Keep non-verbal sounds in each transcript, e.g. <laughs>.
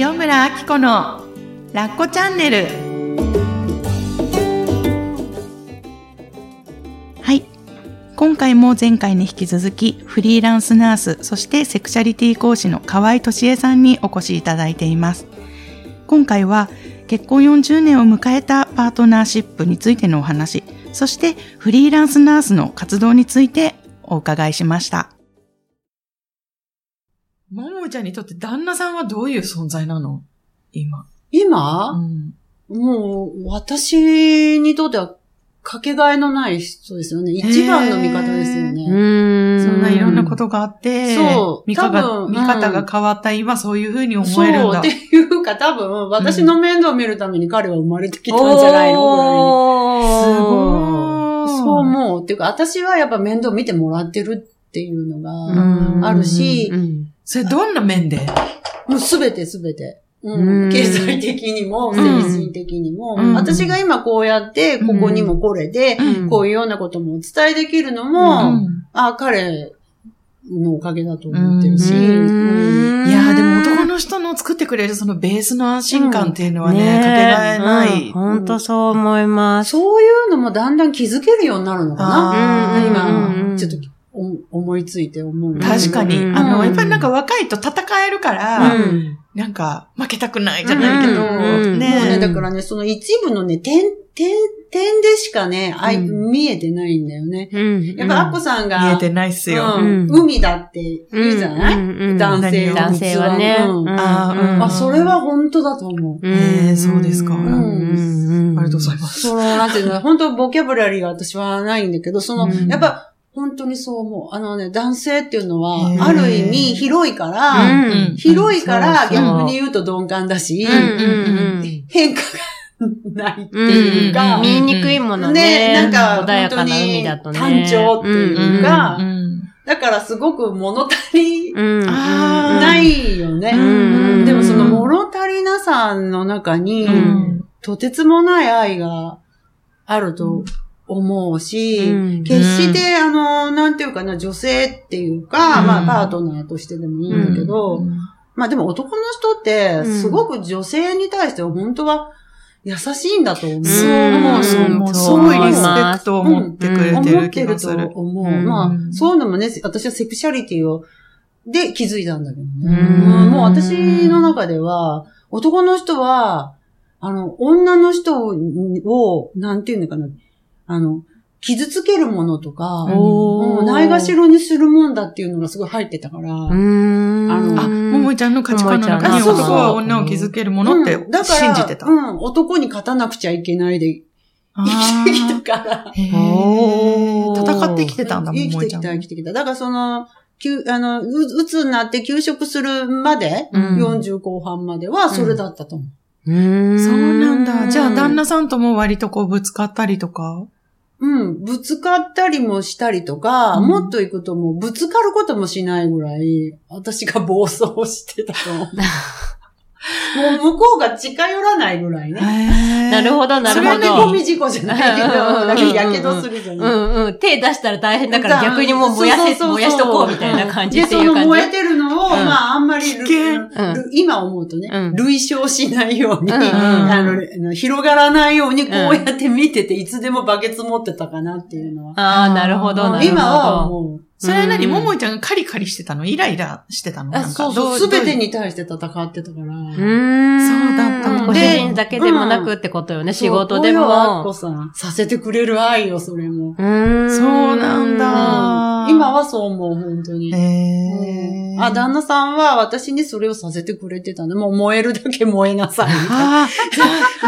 塩村あき子のラッコチャンネル。はい。今回も前回に引き続きフリーランスナースそしてセクシャリティ講師の河合俊恵さんにお越しいただいています。今回は結婚40年を迎えたパートナーシップについてのお話そしてフリーランスナースの活動についてお伺いしました。ももちゃんにとって旦那さんはどういう存在なの？今。今、うん。もう、私にとっては、かけがえのない人ですよね。一番の味方ですよね。んそんないろんなことがあって、そう見方が多分見方が変わった今そういうふうに思そうえるんだ。っていうか、多分、私の面倒を見るために彼は生まれてきたんじゃないのぐらいに。すごい。そう思う。っていうか、私はやっぱ面倒見てもらってるっていうのが、うんあるしうんそれどんな面で？もうすべてすべて。ううん。ん、経済的にも、うん。精神的にも、うん。私が今こうやって、ここにもこれで、うん。こういうようなこともお伝えできるのうも、ん。あ、彼のおかげだと思ってるし、うん。いやーでも男の人の作ってくれるそのベースの安心感っていうのはね、ねえ。かけがえない。本当そう思います。そういうのもだんだん気づけるようになるのかな。今、うんちょっとお思いついて思う。確かに。うん。あの、うんやっぱりなんか若いと戦えるから、うん。なんか負けたくないじゃないけど、ねもうね、だからね、その一部のね、点、点、点でしかね、あいうん。見えてないんだよね。うん。やっぱ、アッコさんが、見えてないっすよ。うん。うん。海だって言うじゃない、男性何を？男性はね。うん。あーうん。あ、それは本当だと思う。うん、へーそうですか。ん。うん。ありがとうございます。その、なんていうの、本当ボキャブラリーが私はないんだけど、その、うん。やっぱ、本当にそう思う。あのね、男性っていうのはある意味広いから、うん広いから逆に言うと鈍感だし、変化がないってうんいうか、見えにくいものね。ね、なんか、穏やかな本当に海だとね。単調っていうか、うんだからすごく物足りないよね。うん。でもその物足りなさの中に、うん。とてつもない愛があると思うし、うん決して、あの、なんていうかな、女性っていうか、うんまあ、パートナーとしてでもいいんだけど、まあでも男の人って、すごく女性に対しては本当は優しいんだと思う。そう思う、そう思う。すそうごいリスペクトを持ってくれて思るってると気がする。思う。うんまあ、そういうのもね、私はセクシャリティを、で気づいたんだけどね。うんうんもう私の中では、男の人は、あの、女の人を、なんていうのかな、あの、傷つけるものとか、ないがしろにするもんだっていうのがすごい入ってたから。あのあ、ももいちゃんの価値観の中に男は女を築けるものってうんだから信じてた。うん、男に勝たなくちゃいけないであ生きてきーたから。戦ってきてたんだ、も生きてきた。生きてきた。だからその、きゅあの、ううつになって休職するまで、うん40後半まではそれだったと思う。うーんそうなんだ。じゃあ、旦那さんとも割とこうぶつかったりとか？うん、ぶつかったりもしたりとか、うんもっと行くともうぶつかることもしないぐらい、私が暴走してたと思う。<laughs> もう向こうが近寄らないぐらいね。なるほど、なそるほど。れはね、ゴミ事故じゃないけど、だけどやけどするじゃうない。んうん。手出したら大変だから逆にもう燃やせ、そうそうそう燃やしとこうみたいな感じで、そっていう感じ。の燃えてるのを、うんまあ、あんまり、今思うとね、うん類焼しないように、あの広がらないように、こうやって見てて、いつでもバケツ持ってたかなっていうのは。ああ、なるほど、なるほど。今はもう、それは何？うんももいちゃんがカリカリしてたの？イライラしてたの？なんかあそうそう、どすべてに対して戦ってたから。うーん。そうだったのご主で人だけでもなくってことよね、仕事でそう。さん。させてくれる愛よ、それも。うーん。そうなんだうん今はそう思う、本当に。へー。あ、旦那さんは私にそれをさせてくれてたの。もう燃えるだけ燃えなさい。<laughs>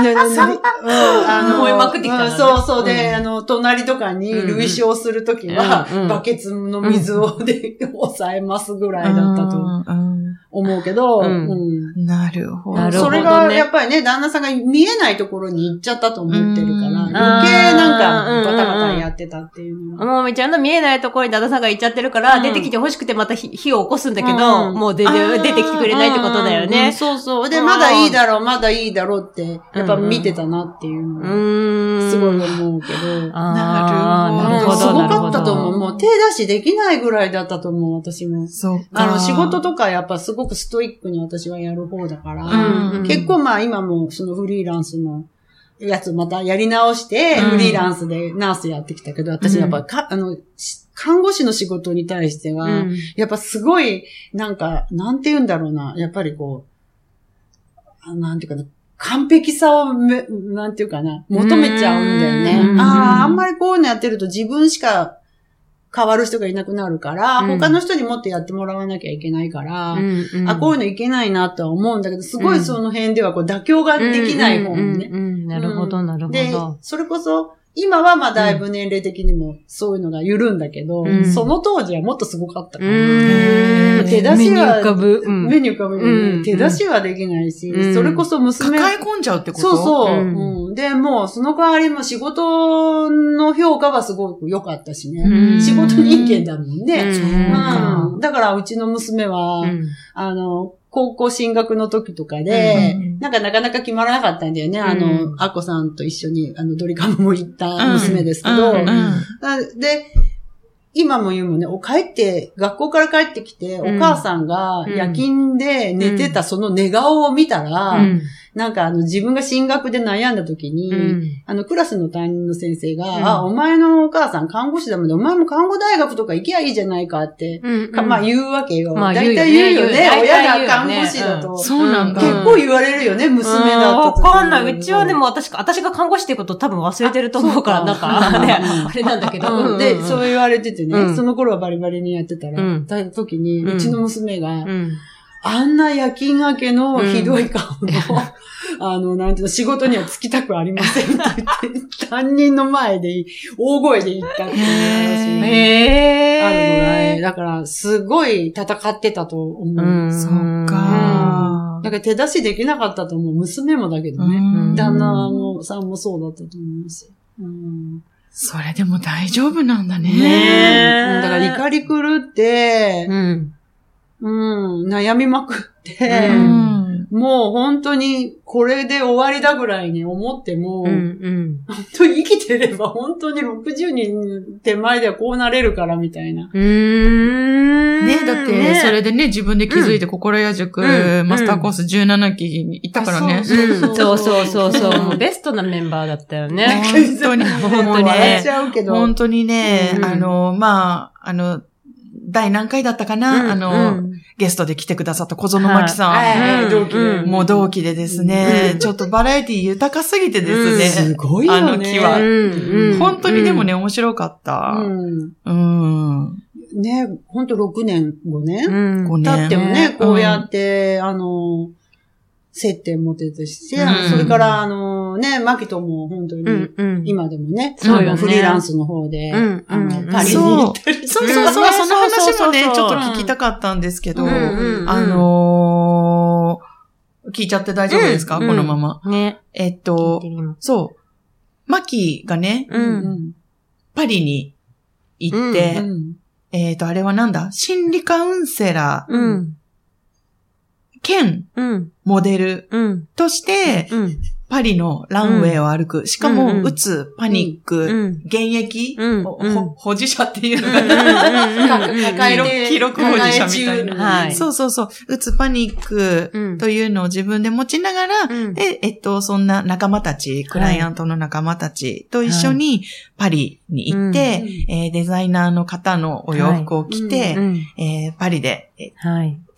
燃えまくってきたそうそうで、うん。あの、隣とかに類焼するときは、バケツの水をで、<laughs> 抑えますぐらいだったと。うん思うけど、うんうんなるほど。それがやっぱりね、旦那さんが見えないところに行っちゃったと思ってるから、うん余計なんうんかバタバタやってたっていうのは。ももみちゃんの見えないところに旦那さんが行っちゃってるから、うん出てきて欲しくてまた火火を起こすんだけど、うんもう出てきてくれないってことだようんね。そうそう。で、うんまだいいだろう、まだいいだろうって、やっぱ見てたなっていうのうは。すごい思うけど。なるほど。すごかったと思う。もう手出しできないぐらいだったと思う、私も。そうか。あの、仕事とかやっぱすごごくストイックに私はやる方だから、うん結構まあ今もそのフリーランスのやつまたやり直して、うん。フリーランスでナースやってきたけど、私やっぱか、あの、し看護師の仕事に対しては、うん。やっぱすごい、なんか、なんて言うんだろうな、やっぱりこう、あなんていうかな、完璧さをめ、なんていうかな、求めちゃうんだよね。うん。ああ、あんまりこういうのやってると自分しか変わる人がいなくなるから、うん他の人にもっとやってもらわなきゃいけないから、うんうんあ、こういうのいけないなとは思うんだけど、すごいその辺ではこう妥協ができない方にね。うんうんうんなるほど、なるほでど。、それこそ、今はまあだいぶ年齢的にもそういうのが緩んだけど、うん。その当時はもっとすごかったから。うん。手出しは目に浮かぶ。うん。目に浮かぶうん。手出しはできないし、うん。それこそ娘、抱え込んじゃうってこと？そうそう、うん。うん。で、もうその代わりも仕事の評価はすごく良かったしね。うん。仕事人間だもんね。うん。うん。だからうちの娘は、うん。あの、高校進学の時とかで、うんなんかなかなか決まらなかったんだよね。あうの、んアッコさんと一緒に、あの、ドリカムも行った娘ですけど、で、今も言うもんね、お帰って、学校から帰ってきて、うん。お母さんが夜勤で寝てたその寝顔を見たら、うんなんかあの自分が進学で悩んだ時に、うん。あのクラスの担任の先生が、うん。あ、お前のお母さん看護師だもんで、お前も看護大学とか行きゃいいじゃないかって、うんかまあ言うわけよ。まあ大体言うよね。言うよね。親が看護師だと。そうなんだ。結構言われるよね、娘だわと。か。ん。ない。うちはでも私、私が看護師っていうことを多分忘れてると思うから、なんか、<laughs> ね、あれなんだけど。うん。で、そう言われててね、うん。その頃はバリバリにやってたら、うん。た時に、うん。うちの娘が、うん。あんな夜勤明けのひどい顔の、<laughs> あの、なんていうの、仕事には就きたくありませんって言って、担任の前で大声で言ったっていう話へー。あるぐらい、だから、すごい戦ってたと思う。うん。そっかだから手出しできなかったと思う。娘もだけどね。うん旦那も、さんもそうだったと思うし。うんそれでも大丈夫なんだね。ねだから怒り狂って、うん。うん、悩みまくって、ううんもう本当にこれで終わりだぐらいに思っても、うん。うん。本当に生きてれば本当に60人手前ではこうなれるからみたいな。うーん。ねだって、それでね、自分で気づいて、心屋塾、うんマスターコース17期に行ったからね。あそううん、そうそうそうそう。もうベストなメンバーだったよね。本当に、本もうね笑っち、ゃうけど。本当にね、うんあの、まあ、あの、第何回だったかな、あの、うんゲストで来てくださった小園真希さん。はいうん同期でうんもう同期でですね、うんちょっとバラエティ豊かすぎてですね。すごいよね。あの木はうん本当にでもね、面白かった。うん。うん。ね、本当6年、5年うん。5経年。ってもね、うんこうやって、あの、接点持てたし、うんそれから、あのね、マキとも本当に。今でもね、そうよねフリーランスの方で、うんあの、うんパリに行ったりとかそうそうそう、うんその話もね、そうそうそうちょっと聞きたかったんですけど、うんうんあのー聞いちゃって大丈夫ですか、うんこのまま。ね。えっと、そう。マキがね。パリに行って、うんえっと、あれはなんだ？心理カウンセラーうん。兼うん。モデルうん。として、うん。パリのランウェイを歩く。しかうんも、うつ、パニック、うん。現役、保持者っていうのうんかな。<laughs> 抱えて記録保持者みたいな。そうそうそう。うつパニックうんというのを自分で持ちながら、えっと、そんな仲間たち、クライアントの仲間たちと一緒にパリに行って、えーデザイナーの方のお洋服を着て、パリで。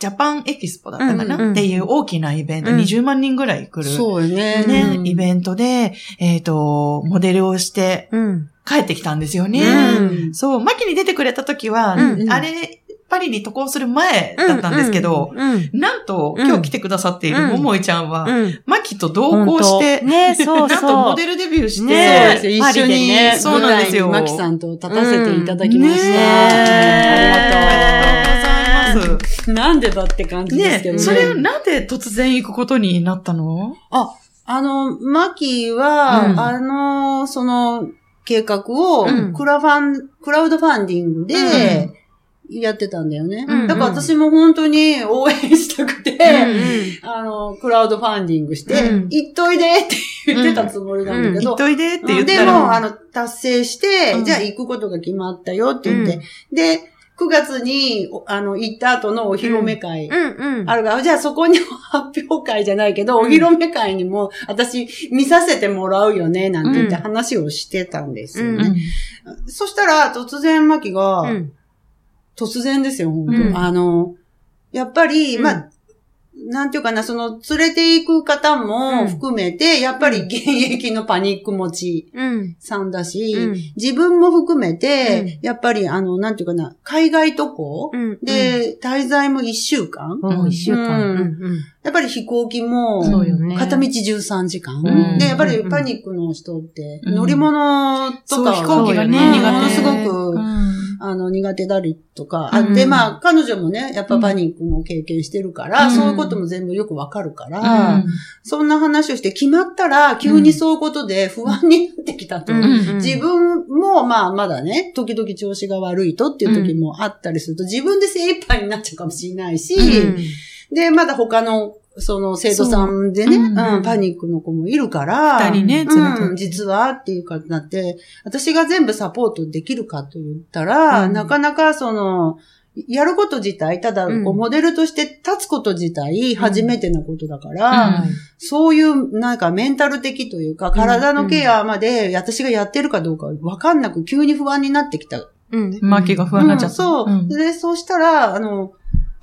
ジャパンエキスポだったかな、うんうんっていう大きなイベント、うん20万人ぐらい来る、そうよね。ね、うんイベントで、えっ、と、モデルをしてうん。帰ってきたんですよね。うんそう、マキに出てくれた時は、うんあれ、パリに渡航する前だったんですけど、うん。なんと、うん今日来てくださっているうんももいちゃんは、うん。マキと同行して、ね、そう <laughs> なんとそう。モデルデビューして、ねそうですよ。パリで一緒に、ねそうなんですよマキさんと立たせていただきました。ねえありがとうございます。<laughs> なんでだって感じですけどね。ねそれ、なんで突然行くことになったの？あ、あの、マキは、うん。あの、その計画をうん。クラファン、クラウドファンディングでやってたんだよね。うんだから私も本当に応援したくて、うんあの、クラウドファンディングして、うん。行っといでって言ってたつもりなんだけど、行っといでって言ったでも、ら、あの、達成して、うん。じゃあ行くことが決まったよって言って、で、9月に、おあの、行った後のお披露目会、うんうん。あるから、じゃあそこにも発表会じゃないけど、お披露目会にも私見させてもらうよね、なんて言ってうん話をしてたんですようね。そしたら、突然、マキが、うん。突然ですよ、本当、うんあの、やっぱり、うんまあ、なんていうかな、その、連れて行く方も含めて、やっぱり現役のパニック持ちうん。さんだし、うん。自分も含めて、やっぱり、あの、なんていうかな、海外渡航、うん。で、滞在も1週間、うん、一週間。うん。うん。やっぱり飛行機も、そうよね。片道13時間、うん。で、やっぱりパニックの人って、うん乗り物とか飛行機がね。ものすごくうんあの、苦手だりとか、あって、うんまあ、彼女もね、やっぱパニックの経験してるから、うん。そういうことも全部よくわかるから、うん。そんな話をして決まったら、急にそういうことで不安になってきたと。自分も、まあ、まだね、時々調子が悪いとっていう時もあったりすると、自分で精一杯になっちゃうかもしれないし、うん。で、まだ他の、その生徒さんでね、そう。ううん。んパニックの子もいるから、二人ね、連れてうん、実はっていうかなって、私が全部サポートできるかと言ったら、うん。なかなかその、やること自体、ただ、モデルとして立つこと自体、初めてなことだから、はいそういう、なんかメンタル的というか、体のケアまで、私がやってるかどうかわかんなく、急に不安になってきた。うん。マキが不安になっちゃった。うんそう、ん。で、そうしたら、あの、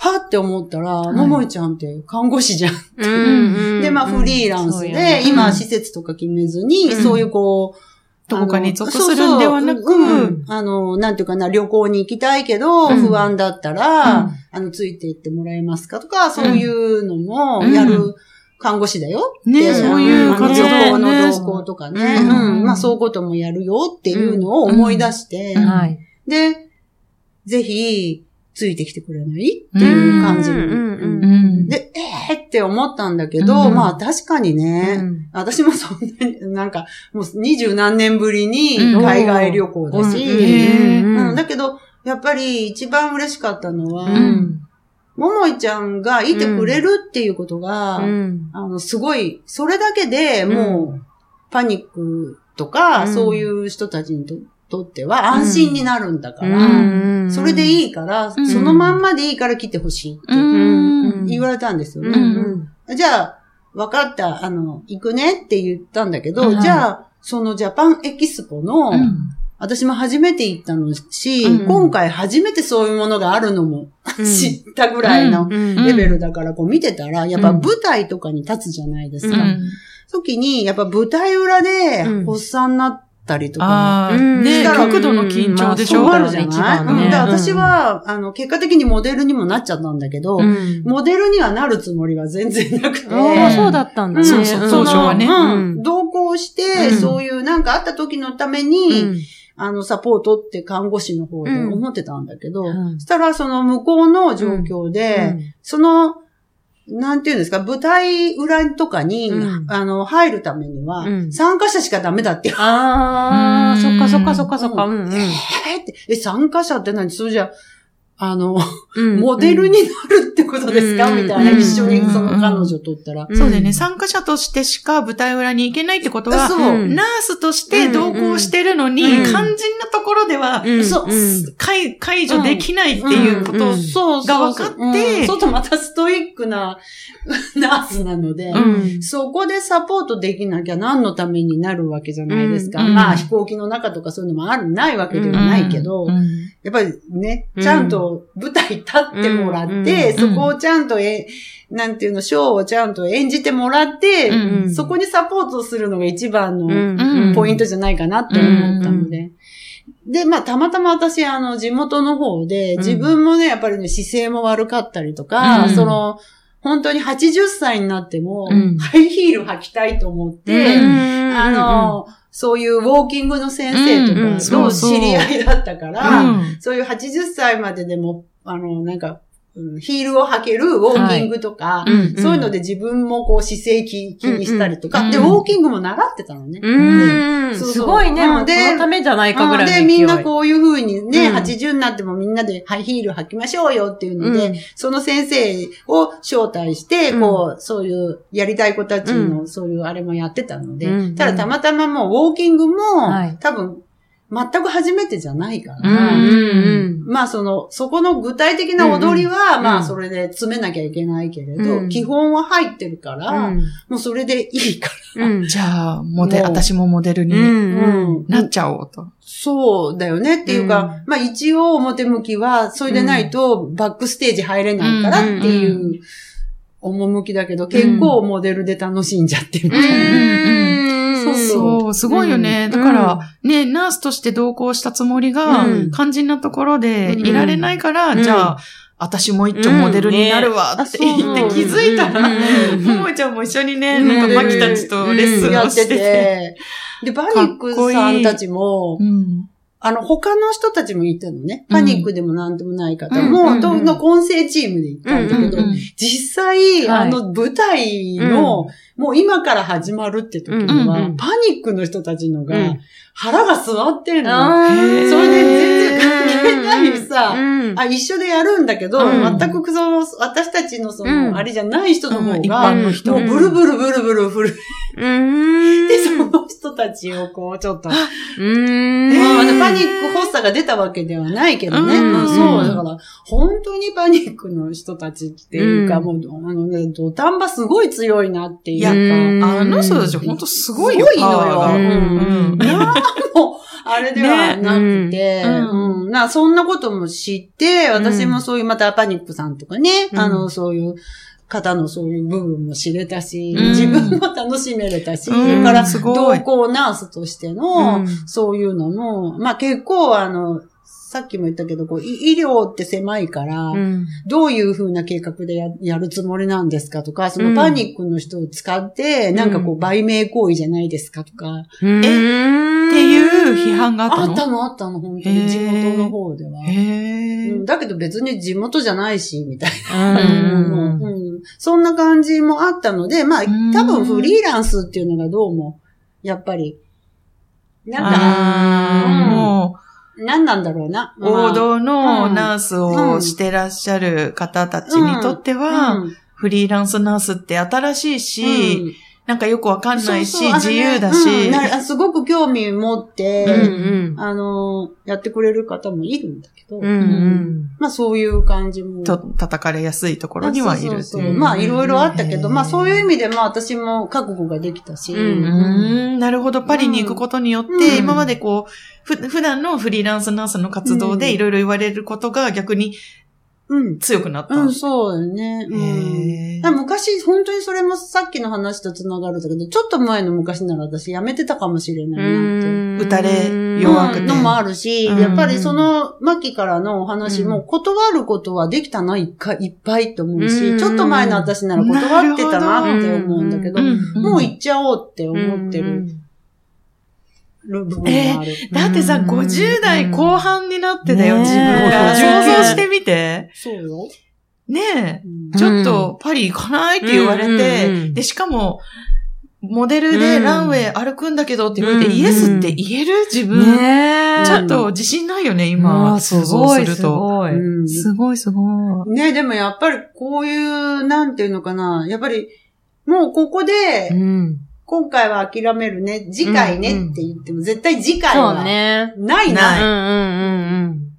はって思ったら、い。ももいちゃんって看護師じゃん。う。んで、まあ、フリーランスで、今、施設とか決めずに、うん。そういうこう、どこかに属するんではなくそうそううん。あの、なんていうかな、旅行に行きたいけど、うん。不安だったら、うん。あの、ついて行ってもらえますかとか、そういうのもうん。やる看護師だよ。ねでそういう活動のね。同行とかね、まあそういうこともやるよっていうのを思い出して、はい。で、ぜひ、ついてきてくれない？っていう感じ。で、えーって思ったんだけど、うん。まあ確かにね、うん。私もそんなに、なんか、もう二十何年ぶりにうん。海外旅行だし、へうん。だけど、やっぱり一番嬉しかったのは、うん。ももいちゃんがいてくれるっていうことが、うん。あの、すごい、それだけでもう、パニックとか、うん。そういう人たちにととっては安心になるんだから、うん。それでいいから、うん。そのまんまでいいから来てほしいってうん。言われたんですよね。じゃあ、分かった、あの、行くねって言ったんだけど、はいじゃあ、そのジャパンエキスポの、うん。私も初めて行ったのし、うん。今回初めてそういうものがあるのもうん。知ったぐらいのうん。レベルだから、こう見てたら、やっぱ舞台とかに立つじゃないですか。うん。時に、やっぱ舞台裏でうん。発作になったりとか、ねしたら極度の緊張でしょうん。まああるじゃない、一番ね。うん。だからうん。私は、あの、結果的にモデルにもなっちゃったんだけど、うん。モデルにはなるつもりは全然なくて。ああ、そうだったんだね。そうそううん当初はね。うん。うん。同行して、うん。そういうなんかあった時のために、うん。あの、サポートって看護師の方でうん思ってたんだけど、うん。そしたらその向こうの状況で、その、なんていうんですか、舞台裏とかに、うん。あの、入るためには、うん。参加者しかダメだって。ああ、うんそっかそっかそっかそっか。うん。うんえーって、え、参加者って何？それじゃ、あの、うん。モデルになるってことですか、うん。みたいな、うん。一緒にその彼女とったら。ん。そうだよね。参加者としてしか舞台裏に行けないってことは、ナースとして同行してるのに、うん。肝心なところでは、うん。そう。うん。解解除できないっていうことが分かってうん。そうとまたストイックな <laughs> ナースなので、うん。そこでサポートできなきゃ何のためになるわけじゃないですか。うん。まあ飛行機の中とかそういうのもある、ないわけではないけど、うんやっぱりね、うん。ちゃんと舞台立ってもらって、うんそこをちゃんとえ、なんていうの、ショーをちゃんと演じてもらって、うんそこにサポートするのが一番のうんポイントじゃないかなって思ったので。で、まあ、たまたま私、あの、地元の方で、自分もね、やっぱりね、姿勢も悪かったりとか、うん。その、本当に80歳になっても、うん。ハイヒール履きたいと思って、うん。あの、そういうウォーキングの先生とかとそうそう。知り合いだったから、うん。そういう80歳まででも、あの、なんか、うんヒールを履けるウォーキングとか、うんそういうので自分もこう姿勢気気にしたりとか、うんうん。で、ウォーキングも習ってたのね。うん。そうそう。すごいね。でのためじゃないかぐらいで、い。みんなこういう風にね、うん。80になってもみんなでハイヒール履きましょうよっていうので、うん。その先生を招待して、うん。こう、そういうやりたい子たちの、うそういうあれもやってたので、うん。ただたまたまもうウォーキングも、はい。多分、全く初めてじゃないから、うんうんまあその、そこの具体的な踊りは、うんうんまあそれで詰めなきゃいけないけれど、うん基本は入ってるから、うん。もうそれでいいかうん。じゃあ、モデ、もう私もモデルうに。なっちゃおうと。そうだよねっていうか、まあ一応表向きは、それでないとバックステージ入れないからっていう趣だけど、結構モデルで楽しんじゃってる。うん。そう、すごいよね。うん。だから、ね、ナースとして同行したつもりが、うん。肝心なところでうん。いられないから、うん。じゃあ、私も一丁モデルになるわって言ってう。ん気づいたら、うんももいちゃんも一緒にね、うん。なんかマキたちとレッスンをしてて。て。で、パニックさんたちも、うんあの、他の人たちもいたのね。うん。パニックでもなんでもない方うんも、うん。との混成チームで行ったんだけど、実際、はい。あの、舞台の、もう今から始まるって時には、パニックの人たちのが、うん。腹が座ってるの。それで全然関係ないさ。うんあ、一緒でやるんだけど、うん。全くその、私たちのその、うん。あれじゃない人の方が、般の人。もうブルブルブルブル震うん。えたちをこう、ちょっと、うん。まあ、ねパニック発作が出たわけではないけどね。うそう。だから、本当にパニックの人たちっていうか、うん。もう、あのね、土壇場すごい強いなっていうか、うん。あの人たち本当すごいよ。すごいのようん。うん。もう、あれではなくて、ね。うん。うん。なそんなことも知って、私もそういう、またパニックさんとかね、うん。あの、そういう、方のそういう部分も知れたし、うん。自分も楽しめれたし、うん。それから、すごい。同行ナースとしての、うん。そういうのも、まあ結構あの、さっきも言ったけど、こう、い医療って狭いから、うん。どういう風な計画でややるつもりなんですかとか、そのうん。パニックの人を使って、なんかこう、売名行為じゃないですかとか、うん。っていう批判があったの？あったのあったの、本当に、地元の方では。だけど別に地元じゃないし、みたいうん。な、うんそんな感じもあったので、まあ、うん。多分フリーランスっていうのがどうも、やっぱり、なんか、あーう何なんだろうな。う、王道のうんナースをしてらっしゃる方たちにとっては、うん。フリーランスナースって新しいし、うんなんかよくわかんないし、そうそう自由だし、うんなすごく興味持って、うん。あの、やってくれる方もいるんだけど、うん。うん。まあそういう感じも。と叩かれやすいところにはいるっていう。そうそうそうまあいろいろあったけど、まあそういう意味でまあ私も覚悟ができたし、うんうーんなるほど。パリに行くことによって、うん今までこう、ふ、普段のフリーランスナースの活動うんでいろいろ言われることが逆にうん。強くなった。うん、そうだよね。うん。昔、本当にそれもさっきの話と繋がるんだけど、ちょっと前の昔なら私やめてたかもしれないなって。打たれうん弱くて。のもあるし、うん。やっぱりその末期からのお話も断ることはできたな、いっかいっぱいと思うし、うん。ちょっと前の私なら断ってたなって思うんだけど、うん。もう行っちゃおうって思ってる部分もある。だってさ、うん50代後半になってだよ、自分が。59想像してみて。そうよ。ねうんえ、ちょっとパリ行かないって言われうんうんうて、んで、しかも、モデルでランウェイ歩くんだけどって言われて、うんイエスって言える？自分。ねえ。ちょっと自信ないよね、あ今。想像ごい、すすると。すごいすごい。ね、でもやっぱりこういう、なんていうのかな、やっぱり、もうここで、うん。今回は諦めるね、次回ねって言っても、絶対次回そうはね。ないな、ないうんうん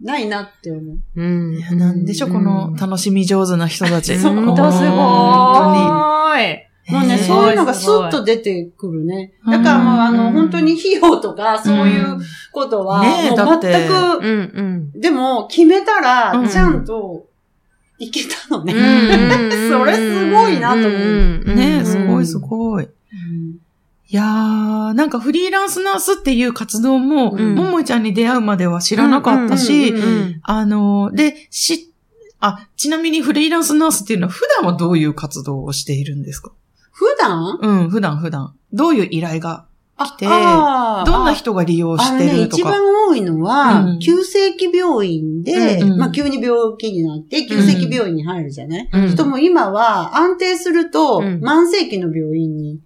ないなって思う。うんうん。いや、なんでしょ、この楽しみ上手な人たち。そうほんとすごい。もうね、そういうのがスッと出てくるね。だからもう、あの、うん本当に費用とか、そういうことは、ねえもうだって全く、うんうん。でも、決めたうら、んちゃんと、いけたのね。そ <laughs> それすごいなと思ううねすごいすい。ごい。うんいやー、なんかフリーランスナースっていう活動も、うん。ももいちゃんに出会うまでは知らなかったし、あの、で、し、あ、ちなみにフリーランスナースっていうのは普段はどういう活動をしているんですか？普段？うん、普段普段。どういう依頼が来て、あどんな人が利用してるとか？一番多いのは、うん。急性期病院で、うんうん。まあ急に病気になって、急性期病院に入るじゃない、うん。人も今は安定すると、うん。慢性期の病院に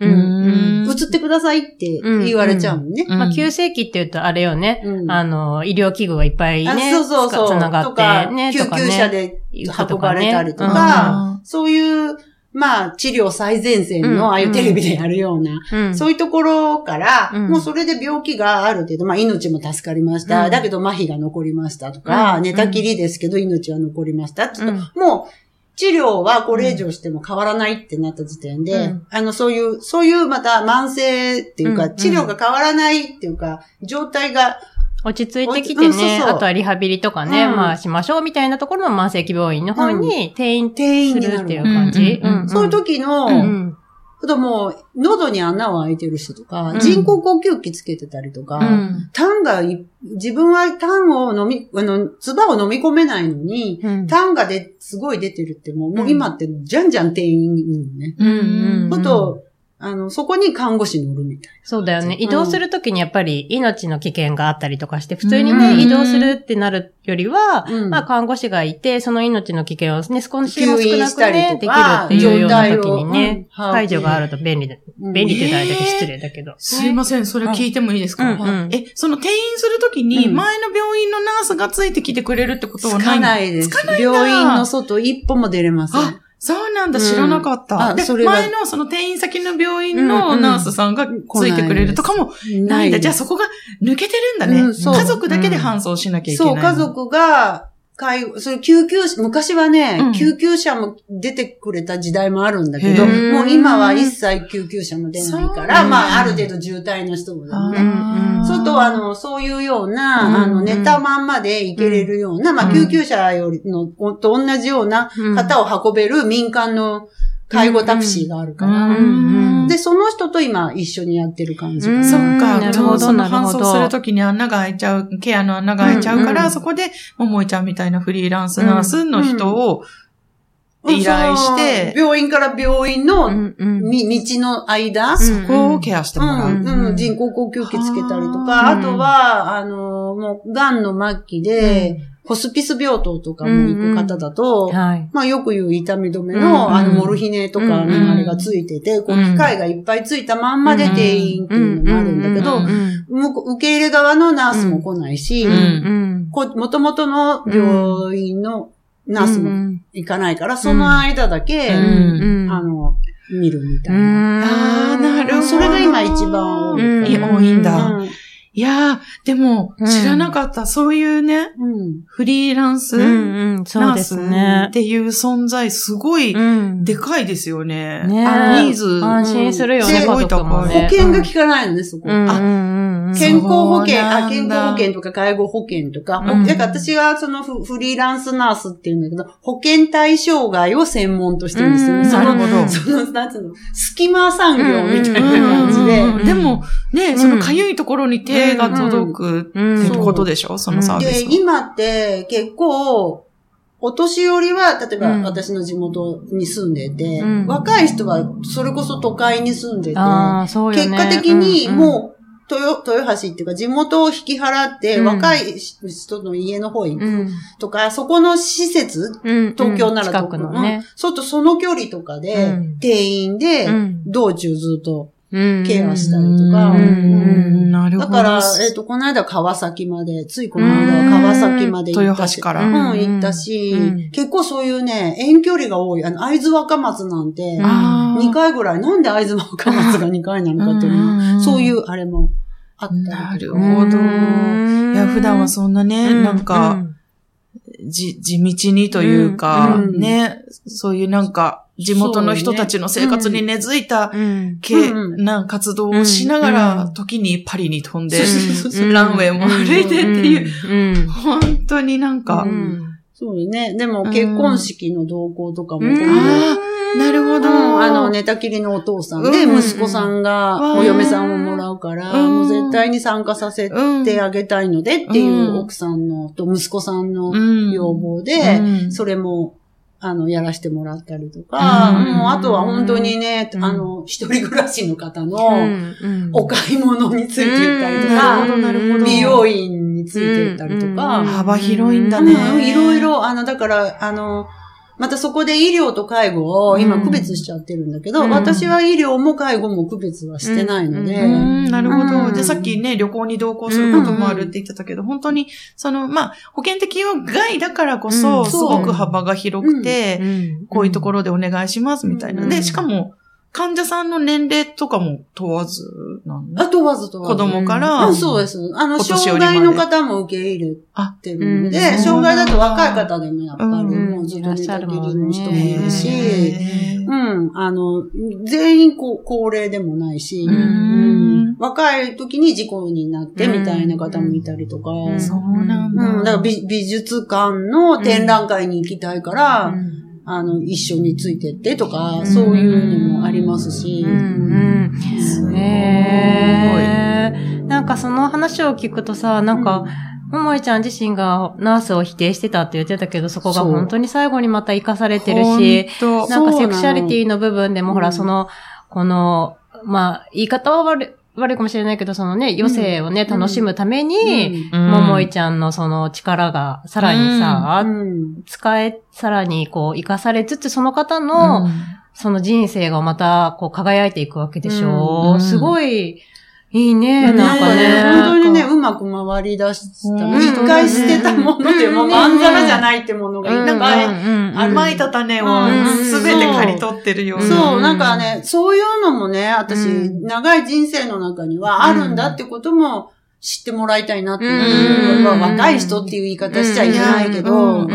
うん。移ってくださいって言われちゃうのね。うん。まあ、急性期って言うとあれよね。うん。あの、医療器具がいっぱいあね、そうそうそう。つながっとかて、ね、救とかね。急車で運ばれたりとね。か、そういうまあ、治療最前線うん。の、ああいうテレビでやるような、うん。そういうところから、うん。もうそれで病気がある程度、まあ命も助かりました。うん。だけど麻痺が残りましたとか、うん。寝たきりですけど命は残りましたもう、治療はこれ以上しても変わらないってなった時点で、うん。あの、そういう、そういうまた慢性っていうか、うん。治療が変わらないっていうか、状態が、落ち着いてきてね、うんそうそうあとはリハビリとかね、うん。まあしましょうみたいなところの慢性期病院の方に転院する。るっていう感じ。うん。うん。そういう時の、うん。あともう、喉に穴を開いてる人とか、うん人工呼吸器つけてたりとか、うん。痰がい、自分は痰を飲み、あの、唾を飲み込めないのに、うん。痰がで、すごい出てるってもう、もう今ってじゃんじゃん店員ね。うんうんうん。こと、あの、そこに看護師乗るみたいそうだよね。うん移動するときにやっぱり命の危険があったりとかして、普通にうんね、移動するってなるよりは、な。うんまあ看護師がいて、その命の危険をね、少しでも吸少なくね、できるっていうような時に状態をね、うん解除があると便利だ。うん便利って言ったらあれだけ失礼だけど。すいません、それ聞いてもいいですか、うんうんえ、その転院するときに、うん前の病院のナースがついてきてくれるってことはつないかないですつか。ないんだ病院の外一歩も出れません。あ、そうなんだ、うん知らなかった。で、あそれは前のその転院先の病院うんうんのナースさんがついてくれるとかもないんだ。じゃあそこが抜けてるんだね。うん家族だけで搬送しなきゃいけないそう、の。家族が、介護、それ救急車、昔はね、うん。救急車も出てくれた時代もあるんだけど、もう今は一切救急車も出ないから、まあある程度渋滞の人もね。ー。そうと、あの、そういうような、うん。あの、寝たまんまで行けれるような、まあ、うん。救急車よりの、と同じような方を運べる民間の介護タクシーがあるかうら、んで、その人と今一緒にやってる感じかうん。な。そっか、なるほどその搬なるほど送するときに穴が開いちゃう、ケアの穴が開いちゃうから、そこで、ももいちゃんみたいなフリーランスナースの人を依頼して、病院から病院うの道の間、そこをケアしてもらう。うん、うん、人工呼吸器つけたりとか、はああとは、あの、もう、癌の末期で、ホスピス病棟とかも行く方だと、はい。のまあよく言う痛み止めうんの、あの、モルヒネとかうんのあれがついてて、こう、機械がいっぱいついたまんまで定員っていうのもあるんだけどうん、受け入れ側のナースも来ないし、うんうん。こもともとの病院のナースもも、行かないから、その間だけ、うんあの、見るみたいな。あーなるほど。それが今一番多い。多いんだ。うんいやー、でもうん、知らなかった。そういうね、うん。フリーランスうんナうん、そうですースねっ。ていう存在、すごい、うんでかいですよね。ねあのニーズ。安心するよね、で家族も保ね。険が効かないのね、そこ。うんあうんうんうん健康保険、あ、健康保険とか介護保険とか、うんだから私はそのフフリーランスナースっていうんだけど、保険対象外を専門としてるんですよね。なるほど。<laughs> その、なんつうの、隙間産業みたいな感じうんうんうんで。でも、ね、んそのかゆいところに手が届くってことでしょ？そのサービでス、は。今って結構、お年寄りは、例えばうん。私の地元に住んでて、うん。若い人はそれこそ都会に住んでて、ね。結果的にうんうん。もう、豊、豊橋っていうか地元を引き払って、うん。若い人の家の方行くうん、とか、そこの施設、うん。東京なら近くのね。そうとその距離とかで、うん。定員で、うん。道中ずっとうんケアしたりとか、なるほど。だから、えっ、と、この間川崎まで、ついこの間は川崎まで行ったし、豊橋から。うん。うん、行ったし、うん。結構そういうね、遠距離が多い。あの、会津若松なん。て、うん。あー2回ぐらい、なん。で会津若松が2回なのかっていうそういうあれもあったなる。ほど。うん。いや、普段はそん。なね、うん。なん。か、じ、地道にというか、うん。ね、そういうなん。か、地元の人たちの生活に根付いた、うん。けうんな活動をしながうら、ん。時にパリに飛んで、<laughs> ランウェイも歩いてっていう、うん。本当になんか、うん。そうよね。でも結婚式の同行とかも、なるほど。うん。あの、寝たきりのお父さんで、うん。息子さんがうん。お嫁さんをもらうから、うん。もう絶対に参加させうんてあげたいのでっていううん。奥さんの、と息子さんのうん。要望で、うん。それも、あの、やらせてもらったりとか、うんもうあとは本当にね、うん。あの、一人暮らしの方うのお買い物について行ったりとか。美容院について行ったりとか、うん。幅広いんだうんね。いろいろ、あの、だから、あの、またそこで医療と介護を今区別しちゃってるんだけど、うん。私は医療も介護も区別はしてないので、ううん。ん、なるほど。うん。で、さっきね、旅行に同行することもあるって言ってたけど、本当に、その、まあ、保険適用外だからこうそ、んすごく幅が広くて、こういうところでお願いしますみたいな。うん。で、しかも、患者さんの年齢とかも問わずなのあ問わず問わず。子供から、うん、そうです。あの、障害の方も受け入れてるので、あうん。障害だと若い方でもやっぱり、うん。もうずっと寝たきりの人もいるし、うん、あの、全員こう高齢でもないし、ううん。ん。若い時に事故になってみたいな方もいたりとか、うん。そうなんだ。うん、だから美美術館の展覧会に行きたいから、あの、一緒についてってとか、うん。そういうのもありますし、うんうん。へー。なんかその話を聞くとさ、なんか、ももいちゃん自身がナースを否定してたって言ってたけど、そこが本当に最後にまた活かされてるし、なんかセクシャリティの部分でも、ほら、うん。その、この、まあ、言い方は悪い、悪いかもしれないけど、そのね、余生をね、うん。楽しむために、うん。ももいちゃんのその力がさらにさ、うん。使え、さらにこう、活かされつつ、その方の、その人生がまた、こう、輝いていくわけでしょ、うん。すごい、いいね、ね。なんかね。本当にね、うまく回り出した。うん。一回捨てたものでも、うん。まんざらじゃないってものがいん。ぱい。かうん。まいた種をうん。すべて刈り取ってるような。そう。う、ん。なんかね、そういうのもね、私、うん。長い人生の中にはあるんだってことも知ってもらいたいなって若い人っていう言い方しちゃいけないけど、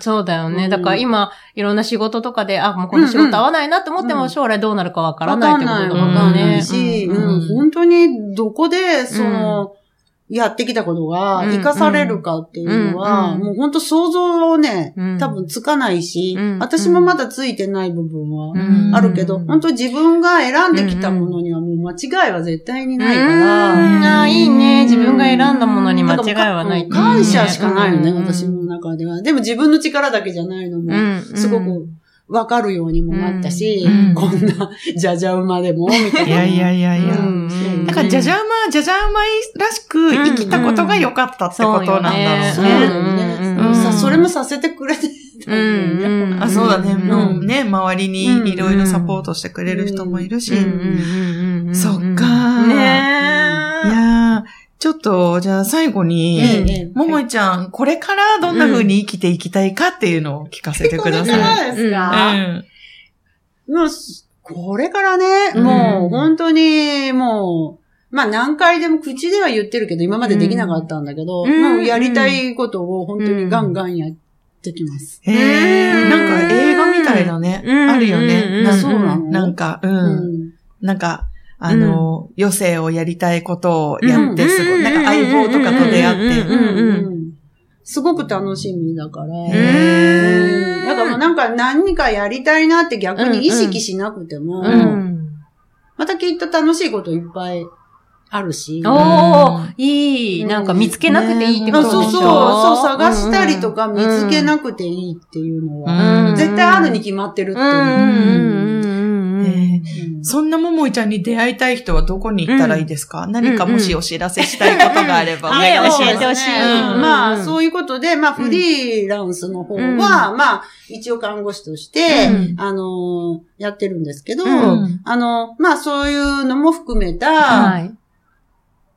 そうだよね。うん。だから今、いろんな仕事とかで、あ、もうこの仕事合わないなって思っても、うん。将来どうなるかわからわないってことだもんわかんない。ね。し、本当にどこで、その、やってきたことがうん。活かされるかっていうのは、うん。もう本当想像をね、うん。多分つかないし、うん。私もまだついてない部分はうん。あるけど、うん。本当自分が選んできたものにはもう間違いは絶対にないから、いいね。自分が選んだものに間違いはない。感謝しかないよね、うん。私の中では。でも自分の力だけじゃないのも、うんすごくわかるようにもなったし、うん。こんな、じゃじゃ馬でも、みたいな。いやいやいやいや。うん。うん。だから、じゃじゃ馬、じゃじゃ馬らしく生きたことが良かったってことなんだろうね。そうね。うん。さそれもさせてくれてたね。うん。あ、そうだね。うん。もうね、周りにいろいろサポートしてくれる人もいるし。うん。そっかー。ちょっと、じゃあ最後に、ええももいちゃん、これからどんな風に生きていきたいかっていうのを聞かせてくだこれかさい。らですか、うん。もう、これからね、うんもう本当に、もう、まあ何回でも口では言ってるけど、今までできなかったんだけど、うんもうやりたいことを本当にガンガンやってきます。へえ、なんか映画みたいだね。うんあるよね。うんなんそうなの？なんか、う。うんん。なんか、あの、余生をやりたいことをやって、すごい、うんなんか相棒とかと出会って。すごく楽しみだから。だからもうなんか何かやりたいなって逆に意識しなくても、うん。またきっと楽しいこといっぱいあるし。おー、いい。なんか見つけなくていいってことでしょ？あそうそう、そう、探したりとか見つけなくていいっていうのは、うん絶対あるに決まってるっていう。そんなももいちゃんに出会いたい人はどこに行ったらいいですか、何かもしお知らせしたいことがあれば。<laughs> おいしねます。教えてほしいまあ、そういうことで、まあ、フリーランスの方は、うん。まあ、一応看護師として、うん。あのーやってるんですけど、うん。あの、まあ、そういうのも含めたはい。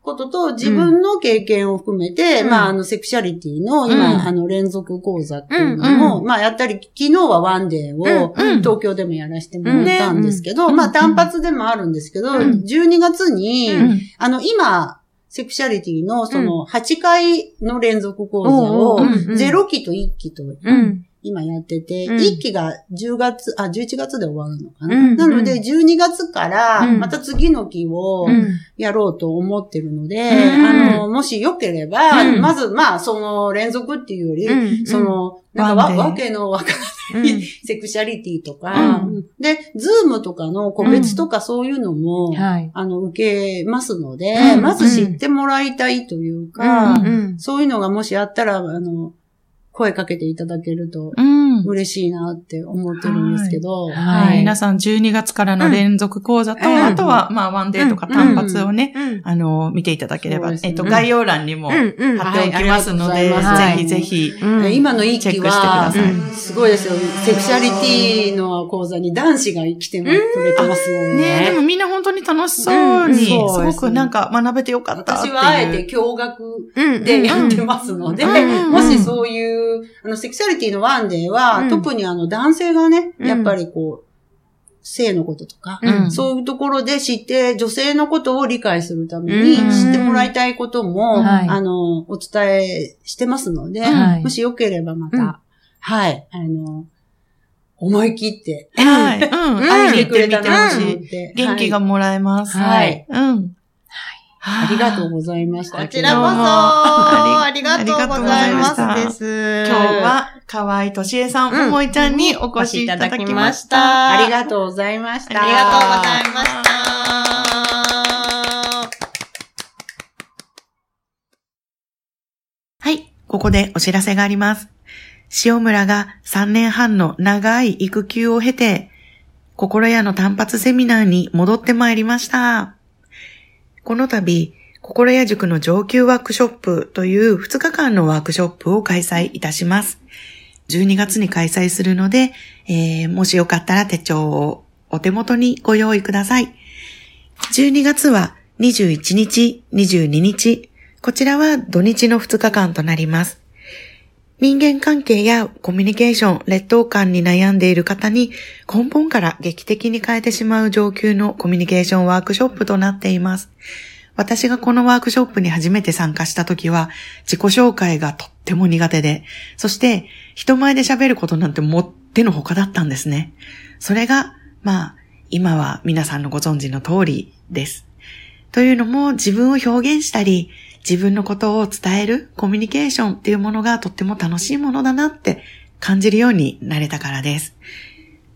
ことと、自分の経験を含めて、うん。まあ、あの、セクシャリティの、今、うん。あの、連続講座っていうのも、うんまあ、やったり、昨日はワンデーを、うん。うん。東京でもやらせてもらったんですけど、うん。まあ、単発でもあるんですけど、うん。12月に、うんあの、今、セクシャリティのその8回の連続講座をうんう。ん。うん。0期と1期とうん。今やってて、うん。1期が10月、あ、11月で終わるのかな。うんなので12月からうん。また次の期をうん。やろうと思ってるので、うんあの、もしよければ、うん。まずまあその連続っていうより、うんその、なんかわわけのわからうなん。いセクシャリティとか、うで、ズームとかの個別とかそういうのも、はい。あの、受けますので、うん。まず知ってもらいたいというか、そういうのがもしあったら、あの、声かけていただけるとうん。嬉しいなって思ってるんですけど。はい。皆さん12月からの連続講座と、うん。あとは、まあ、ワンデーとか単発をね、うん。あの、見ていただければ、ね。えっと、概要欄にも貼っうん。うん。ておきますので、はいぜひぜひ、うん。今の一期チェックしてくだはさい、うん。すごいですよ。セクシャリティの講座に男子が来てくれてますもんね。でもね。みんな本当に楽しそうに、うん。すごくなんか学べてよかった。私はあえて驚愕うん。でやってますので、うん。もしそういう、あの、セクシャリティのワンデーは、うん特にあの、男性がね、うんやっぱりこう、性のこととか、うんそういうところで知って、女性のことを理解するために、うん知ってもらいたいことも、はいあの、お伝えしてますので、はいもしよければまた、うんはい、あの、思い切って、はい。<laughs> うん。うん会いに来てくれたらほしい。なと思って。元気がはいもらえます。はい。うん。ありがとうう。ございました。こちらこそ、どうもありありがとうございますです。今日は、河合俊恵さん、うんももいちゃんにお越しいただきました。ありがとうございました。ありがとうございました。はい、ここでお知らせがあります。塩村が3年半の長い育休を経て、心屋の単発セミナーに戻ってまいりました。この度、心屋塾の上級ワークショップという2日間のワークショップを開催いたします。12月に開催するので、えーもしよかったら手帳をお手元にご用意ください。12月は21日、22日、こちらは土日の2日間となります。人間関係やコミュニケーション、劣等感に悩んでいる方に根本から劇的に変えてしまう上級のコミュニケーションワークショップとなっています。私がこのワークショップに初めて参加した時は自己紹介がとっても苦手で、そして人前で喋ることなんてもってのほかだったんですね。それが、まあ、今は皆さんのご存知の通りです。というのも自分を表現したり、自分のことを伝えるコミュニケーションっていうものがとっても楽しいものだなって感じるようになれたからです。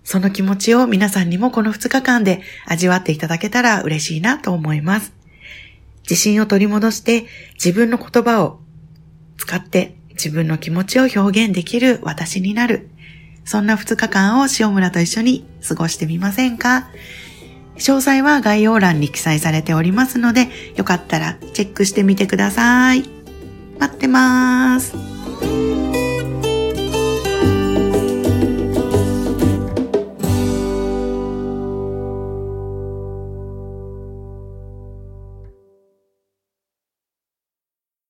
その気持ちを皆さんにもこの2日間で味わっていただけたら嬉しいなと思います。自信を取り戻して自分の言葉を使って自分の気持ちを表現できる私になる。そんな2日間を塩村と一緒に過ごしてみませんか？詳細は概要欄に記載されておりますので、よかったらチェックしてみてください。待ってます。